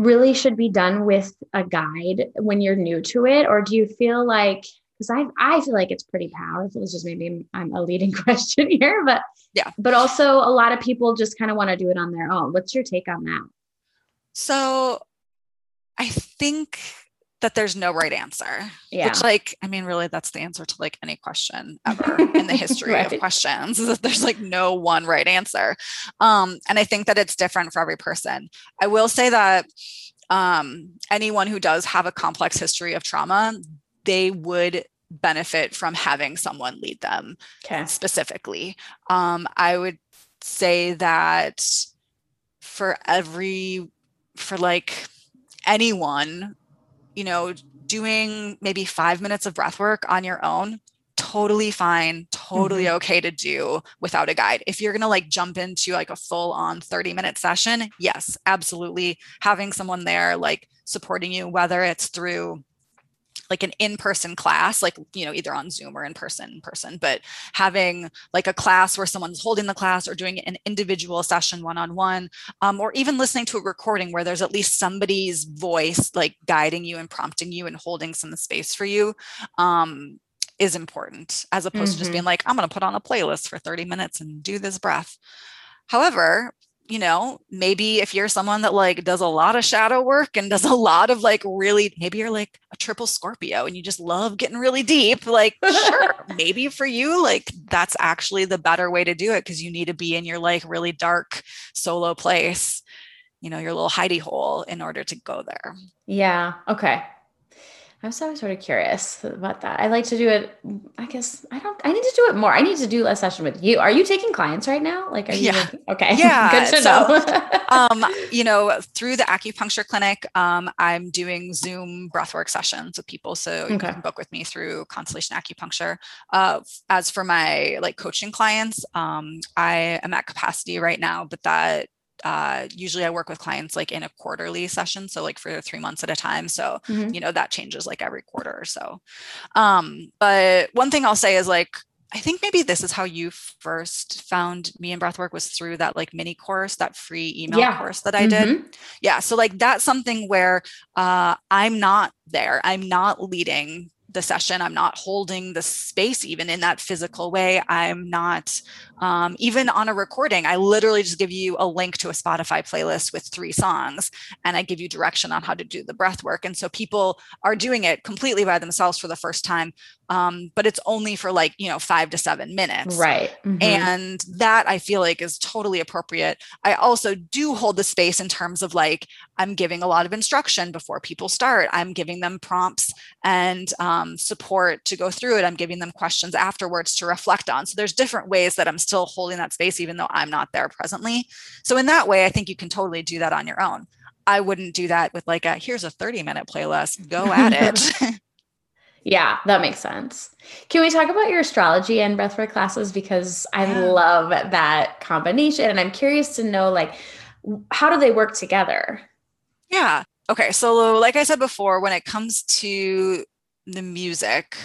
really should be done with a guide when you're new to it? Or do you feel like because I I feel like it's pretty powerful. It's just maybe I'm a leading question here, but yeah. But also a lot of people just kind of want to do it on their own. What's your take on that? So I think that there's no right answer. Yeah. Which like, I mean, really that's the answer to like any question ever in the history right. of questions is that there's like no one right answer. Um, and I think that it's different for every person. I will say that um, anyone who does have a complex history of trauma they would benefit from having someone lead them okay. specifically. Um, I would say that for every, for like anyone, you know, doing maybe five minutes of breath work on your own, totally fine, totally mm-hmm. okay to do without a guide. If you're going to like jump into like a full on 30 minute session, yes, absolutely. Having someone there like supporting you, whether it's through like an in-person class like you know either on zoom or in person in person but having like a class where someone's holding the class or doing an individual session one-on-one um, or even listening to a recording where there's at least somebody's voice like guiding you and prompting you and holding some space for you um, is important as opposed mm-hmm. to just being mm-hmm. like i'm going to put on a playlist for 30 minutes and do this breath however you know, maybe if you're someone that like does a lot of shadow work and does a lot of like really, maybe you're like a triple Scorpio and you just love getting really deep, like, sure, maybe for you, like that's actually the better way to do it because you need to be in your like really dark solo place, you know, your little hidey hole in order to go there. Yeah. Okay. I was always sort of curious about that. I like to do it. I guess I don't. I need to do it more. I need to do a session with you. Are you taking clients right now? Like, are you? Yeah. okay. Yeah. Good to so, know. um, you know, through the acupuncture clinic, um, I'm doing Zoom breathwork sessions with people. So you can book with me through Constellation Acupuncture. Uh, as for my like coaching clients, um, I am at capacity right now, but that uh, usually I work with clients like in a quarterly session, so like for three months at a time. So mm-hmm. you know that changes like every quarter or so. Um, but one thing I'll say is like I think maybe this is how you first found me and breathwork was through that like mini course, that free email yeah. course that I did. Mm-hmm. Yeah. So like that's something where uh, I'm not there. I'm not leading the session. I'm not holding the space even in that physical way. I'm not um, even on a recording. I literally just give you a link to a Spotify playlist with three songs and I give you direction on how to do the breath work. And so people are doing it completely by themselves for the first time. Um, but it's only for like, you know, five to seven minutes. Right. Mm-hmm. And that I feel like is totally appropriate. I also do hold the space in terms of like, I'm giving a lot of instruction before people start. I'm giving them prompts and um, Um, support to go through it. I'm giving them questions afterwards to reflect on. So there's different ways that I'm still holding that space, even though I'm not there presently. So in that way, I think you can totally do that on your own. I wouldn't do that with like a here's a 30 minute playlist, go at it. yeah, that makes sense. Can we talk about your astrology and breathwork classes? Because I yeah. love that combination. And I'm curious to know like how do they work together? Yeah. Okay. So, like I said before, when it comes to the music,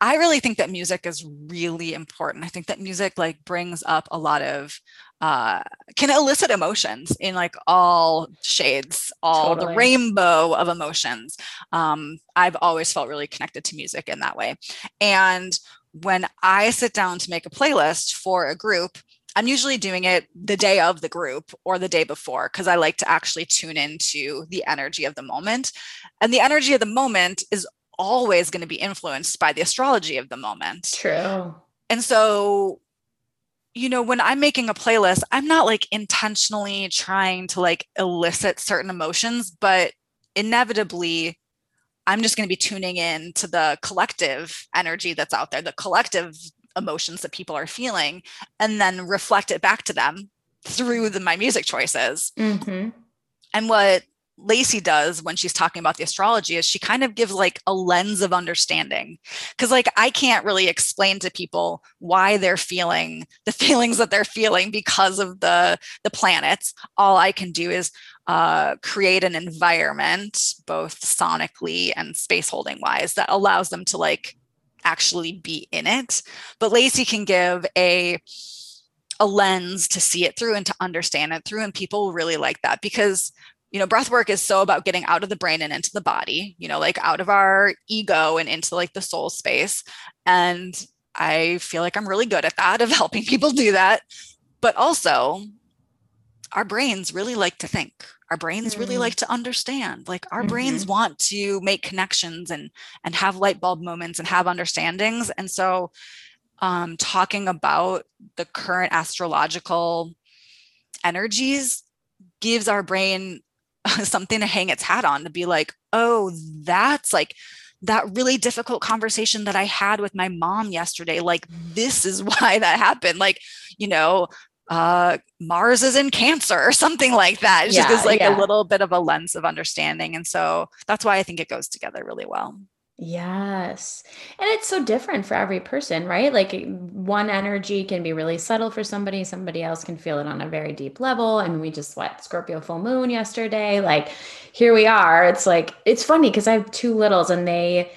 I really think that music is really important. I think that music like brings up a lot of uh, can elicit emotions in like all shades, all totally. the rainbow of emotions. Um, I've always felt really connected to music in that way. And when I sit down to make a playlist for a group, I'm usually doing it the day of the group or the day before because I like to actually tune into the energy of the moment. And the energy of the moment is always going to be influenced by the astrology of the moment. True. And so, you know, when I'm making a playlist, I'm not like intentionally trying to like elicit certain emotions, but inevitably I'm just going to be tuning in to the collective energy that's out there, the collective emotions that people are feeling, and then reflect it back to them through the, my music choices. Mm-hmm. And what Lacey does when she's talking about the astrology is she kind of gives like a lens of understanding. Cause like I can't really explain to people why they're feeling the feelings that they're feeling because of the the planets. All I can do is uh, create an environment, both sonically and space holding wise, that allows them to like actually be in it. But Lacey can give a a lens to see it through and to understand it through. And people really like that because you know breath work is so about getting out of the brain and into the body you know like out of our ego and into like the soul space. And i feel like i'm really good at that of helping people do that. But also our brains really like to think. Our brains mm. really like to understand. Like our mm-hmm. brains want to make connections and and have light bulb moments and have understandings. And so um, talking about the current astrological energies gives our brain something to hang its hat on to be like, oh, that's like that really difficult conversation that I had with my mom yesterday. Like, this is why that happened. Like, you know, uh, Mars is in Cancer or something like that. It yeah, just like yeah. a little bit of a lens of understanding. And so that's why I think it goes together really well. Yes. And it's so different for every person, right? Like one energy can be really subtle for somebody, somebody else can feel it on a very deep level. And we just what Scorpio full moon yesterday. Like here we are. It's like it's funny because I have two littles and they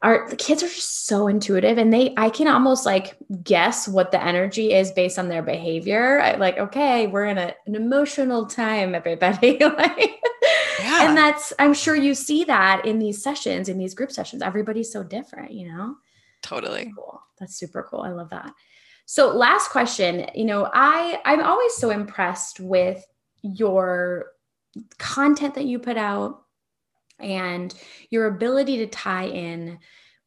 are the kids are just so intuitive and they I can almost like guess what the energy is based on their behavior. I, like, okay, we're in a, an emotional time, everybody. like yeah. And that's, I'm sure you see that in these sessions, in these group sessions. Everybody's so different, you know? Totally. That's cool. That's super cool. I love that. So last question, you know, I I'm always so impressed with your content that you put out and your ability to tie in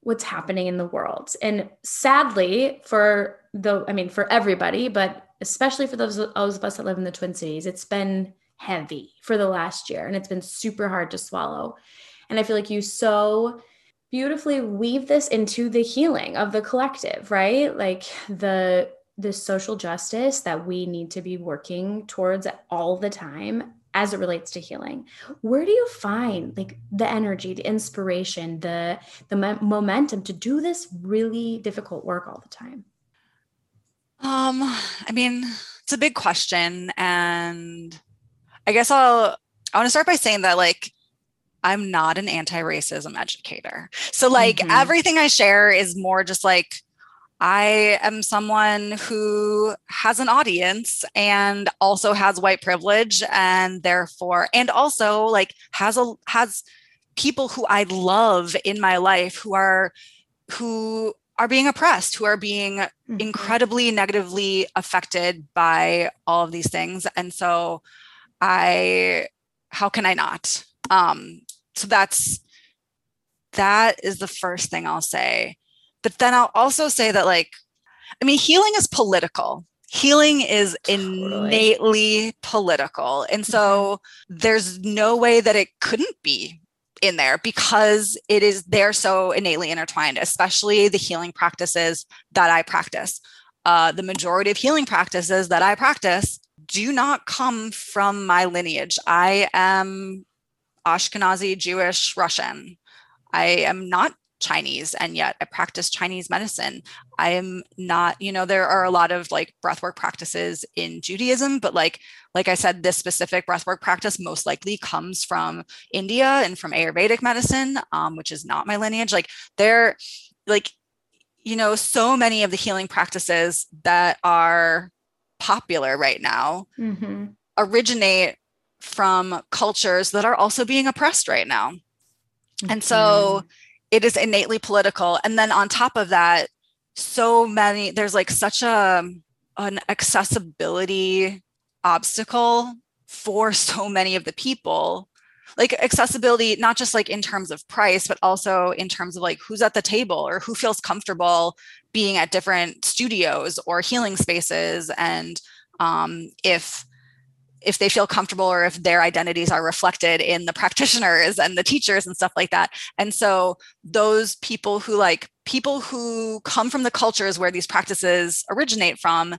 what's happening in the world. And sadly, for the I mean for everybody, but especially for those, those of us that live in the Twin Cities, it's been heavy for the last year and it's been super hard to swallow. And I feel like you so beautifully weave this into the healing of the collective, right? Like the the social justice that we need to be working towards all the time as it relates to healing where do you find like the energy the inspiration the the momentum to do this really difficult work all the time um i mean it's a big question and I guess I'll I want to start by saying that like I'm not an anti-racism educator. So like mm-hmm. everything I share is more just like I am someone who has an audience and also has white privilege and therefore and also like has a has people who I love in my life who are who are being oppressed, who are being mm-hmm. incredibly negatively affected by all of these things. And so I how can I not? Um, so that's that is the first thing I'll say. But then I'll also say that like I mean healing is political. Healing is totally. innately political. And so mm-hmm. there's no way that it couldn't be in there because it is they're so innately intertwined, especially the healing practices that I practice. Uh, the majority of healing practices that I practice do not come from my lineage. I am Ashkenazi, Jewish, Russian. I am not Chinese, and yet I practice Chinese medicine. I am not, you know, there are a lot of like breathwork practices in Judaism, but like, like I said, this specific breathwork practice most likely comes from India and from Ayurvedic medicine, um, which is not my lineage. Like, they're like, you know, so many of the healing practices that are popular right now mm-hmm. originate from cultures that are also being oppressed right now. Mm-hmm. And so it is innately political. And then on top of that, so many, there's like such a an accessibility obstacle for so many of the people like accessibility not just like in terms of price but also in terms of like who's at the table or who feels comfortable being at different studios or healing spaces and um, if if they feel comfortable or if their identities are reflected in the practitioners and the teachers and stuff like that. And so those people who like people who come from the cultures where these practices originate from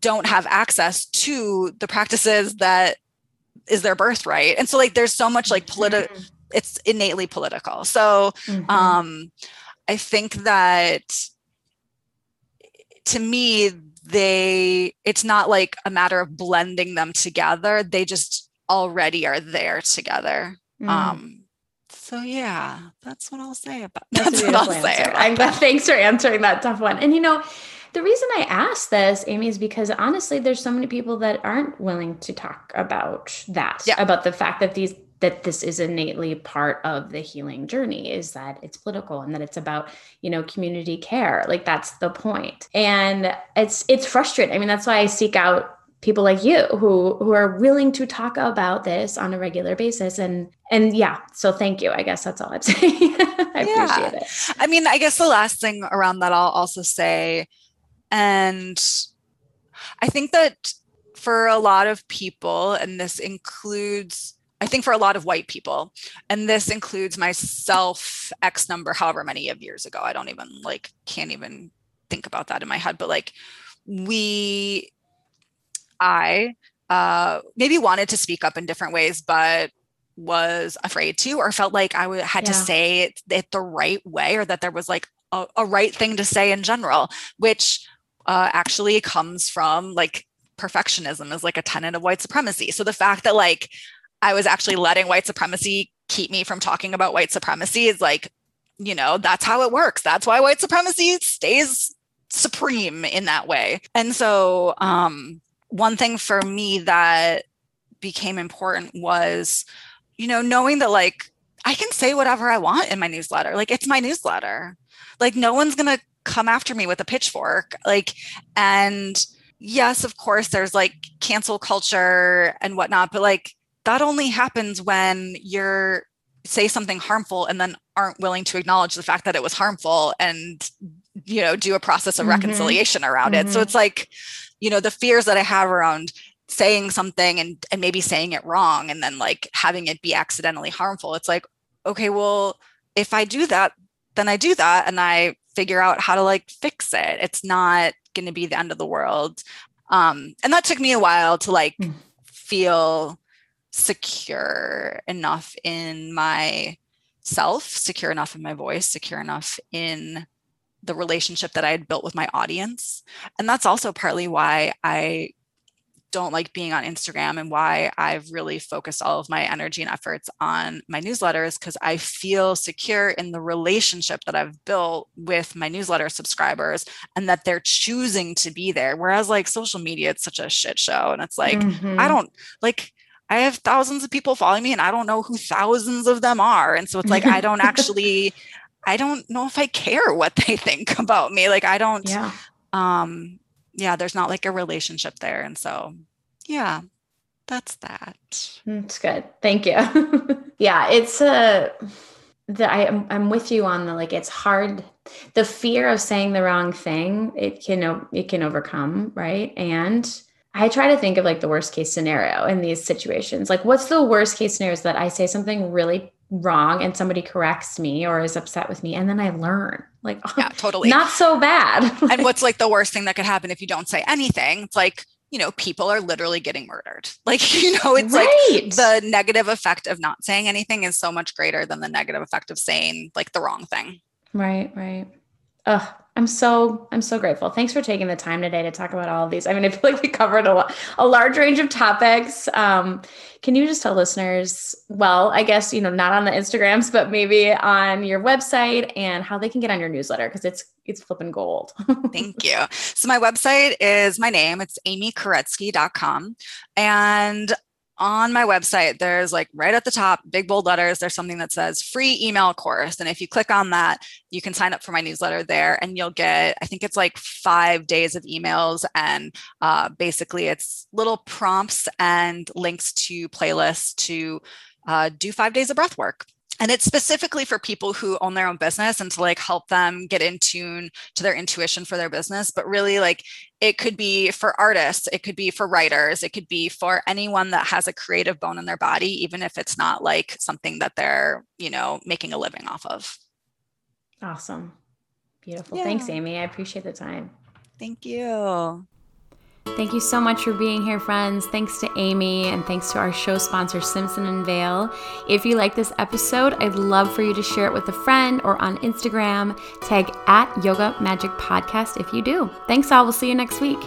don't have access to the practices that is their birthright. And so like there's so much like political mm-hmm. it's innately political. So mm-hmm. um I think that to me they it's not like a matter of blending them together they just already are there together mm. um so yeah that's what i'll say about that's, that's what i'll answer. say i'm glad thanks for answering that tough one and you know the reason I ask this, Amy, is because honestly, there's so many people that aren't willing to talk about that, yeah. about the fact that these that this is innately part of the healing journey is that it's political and that it's about you know community care. Like that's the point. And it's it's frustrating. I mean that's why i seek out people like you who who are willing to talk about this on a regular basis. And and yeah so thank you. I guess that's all i'm saying. I yeah. appreciate it. I mean i guess the last thing around that i'll also say and i think that for a lot of people and this includes I think for a lot of white people, and this includes myself, X number, however many of years ago. I don't even like, can't even think about that in my head, but like, we, I uh, maybe wanted to speak up in different ways, but was afraid to, or felt like I w- had yeah. to say it, it, the right way, or that there was like a, a right thing to say in general, which uh, actually comes from like perfectionism is like a tenet of white supremacy. So the fact that like I was actually letting white supremacy keep me from talking about white supremacy is like, you know, that's how it works. That's why white supremacy stays supreme in that way. And so, um, one thing for me that became important was, you know, knowing that like I can say whatever I want in my newsletter. Like it's my newsletter. Like no one's going to come after me with a pitchfork. Like, and yes, of course, there's like cancel culture and whatnot, but like that only happens when you're say something harmful and then aren't willing to acknowledge the fact that it was harmful and you know do a process of mm-hmm. reconciliation around mm-hmm. it so mm-hmm. it's like you know the fears that i have around saying something and and maybe saying it wrong and then like having it be accidentally harmful it's like okay well if i do that then i do that and i figure out how to like fix it it's not going to be the end of the world um and that took me a while to like mm. feel secure enough in my self, secure enough in my voice, secure enough in the relationship that I had built with my audience. And that's also partly why I don't like being on Instagram and why I've really focused all of my energy and efforts on my newsletters because I feel secure in the relationship that I've built with my newsletter subscribers and that they're choosing to be there. Whereas like social media, it's such a shit show. And it's like, mm-hmm. I don't like I have thousands of people following me and I don't know who thousands of them are. And so it's like, I don't actually, I don't know if I care what they think about me. Like, I don't, yeah. um, yeah, there's not like a relationship there. And so, yeah, that's that. That's good. Thank you. yeah, it's a, uh, the, I, am I'm with you on the like it's hard the fear of saying the wrong thing it can it can overcome right and I try to think of like the worst case scenario in these situations. Like, what's the worst case scenario is that I say something really wrong and somebody corrects me or is upset with me and then I learn. Like, yeah, totally. Not so bad. and what's like the worst thing that could happen if you don't say anything? It's like, you know, people are literally getting murdered. Like, you know, it's right. like the negative effect of not saying anything is so much greater than the negative effect of saying like the wrong thing. Right, right. Ugh, I'm so I'm so grateful. Thanks for taking the time today to talk about all of these. I mean, I feel like we covered a, lot, a large range of topics. Um, can you just tell listeners, well, I guess you know, not on the Instagrams, but maybe on your website and how they can get on your newsletter because it's it's flipping gold. Thank you. So my website is my name. It's amykoretsky.com. And on my website, there's like right at the top, big bold letters, there's something that says free email course. And if you click on that, you can sign up for my newsletter there and you'll get, I think it's like five days of emails. And uh, basically, it's little prompts and links to playlists to uh, do five days of breath work and it's specifically for people who own their own business and to like help them get in tune to their intuition for their business. But really like it could be for artists it could be for writers it could be for anyone that has a creative bone in their body even if it's not like something that they're you know making a living off of. Awesome. Beautiful. Yeah. thanks amy. I appreciate the time. Thank you Thank you so much for being here, friends. Thanks to Amy and thanks to our show sponsor, Simpson and Vail. If you like this episode, I'd love for you to share it with a friend or on Instagram. Tag at Yoga Magic Podcast if you do. Thanks all. We'll see you next week.